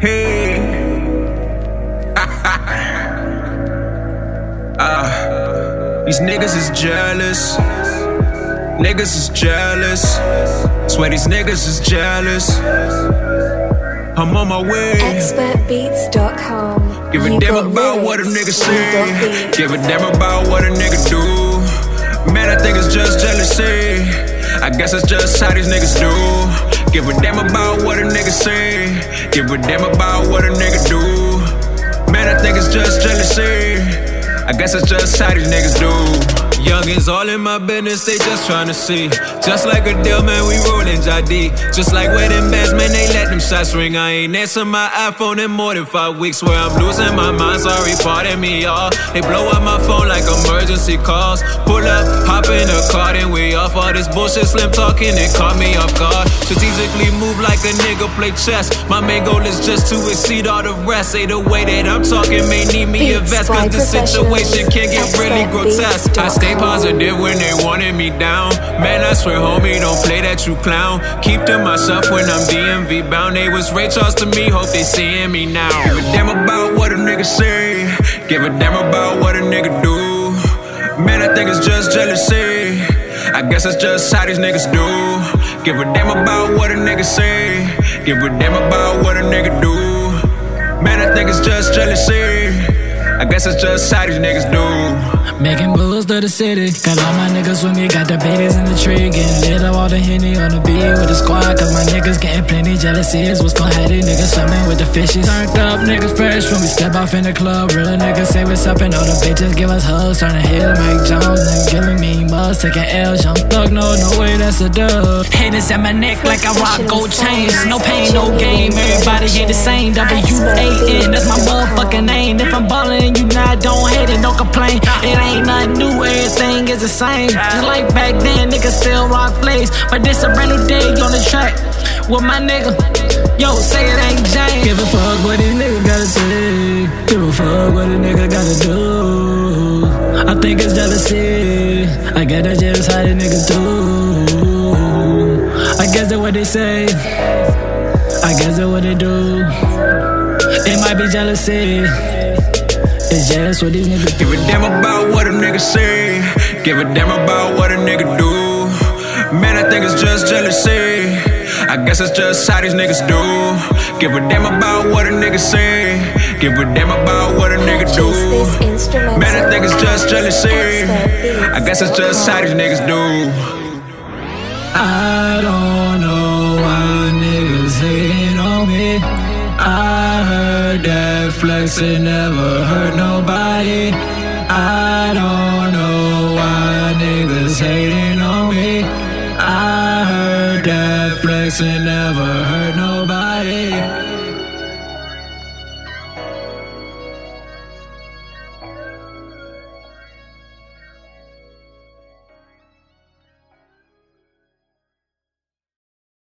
Hey. uh, these niggas is jealous. Niggas is jealous. Swear these niggas is jealous. I'm on my way. Expertbeats.com. Give a You damn about what a nigga say. Give a damn about what a nigga do. Man, I think it's just jealousy. I guess it's just how these niggas do. Give a damn about what a nigga say. Give a damn about what a nigga do. Man, I think it's just jealousy. I guess it's just how these niggas do. Youngins all in my business, they just tryna see. Just like a deal, man, we rollin' JD. Just like wedding bands, man, they let them shots ring. I ain't answer my iPhone in more than five weeks. Where I'm losing my mind, sorry, pardon me, y'all. They blow up my phone emergency calls. Pull up, hop in a car, then we off all this bullshit. Slim talking, it caught me off guard. Strategically move like a nigga play chess. My main goal is just to exceed all the rest. Say the way that I'm talking may need me a vest, cause the situation can get really grotesque. I stay positive when they wanted me down. Man, I swear, homie, don't play that you clown. Keep to myself when I'm DMV bound. They was Ray Charles to me, hope they seeing me now. Give a damn about what a nigga say. Give a damn about what a nigga do. Man, I think it's just jealousy. I guess it's just how these niggas do. Give a damn about what a nigga say. Give a damn about what a nigga do. Man, I think it's just jealousy. I guess it's just how these niggas do. Making moves to the city. Got all my niggas with me, got the babies in the tree. Getting lit up all the henny on the beat with the squad. Cause my niggas getting plenty jealousy. Is what's gon' have these niggas swimming with the fishes. Turned up, niggas fresh when we step off in the club. Real niggas say what's up and all the bitches give us hugs. Trying to hit Mike Jones and giving me mugs. Taking L's, young thug, no, no way, that's a dub. Haters at my neck like I rock gold chains. No pain, no game. Everybody ain't the same. W A N, that's my motherfucking name. If I'm ballin', complain. It ain't nothing new, everything is the same. Just like back then, niggas still rock plays. But this a brand new day on the track with my nigga. Yo, SayItAint James. Give a fuck what this nigga gotta say. Give a fuck what a nigga gotta do. I think it's jealousy. I guess that's just how the niggas do. I guess that's what they say. I guess that's what they do. It might be jealousy. It's just what these niggas. Give a damn about what a nigga say. Give a damn about what a nigga do. Man, I think it's just jealousy. I guess it's just how these niggas do. Give a damn about what a nigga say. Give a damn about what a nigga do. Man, I think it's just jealousy. I guess it's just how these niggas do. I don't heard that flexing never hurt nobody. I don't know why niggas hating on me. I heard that flexing never.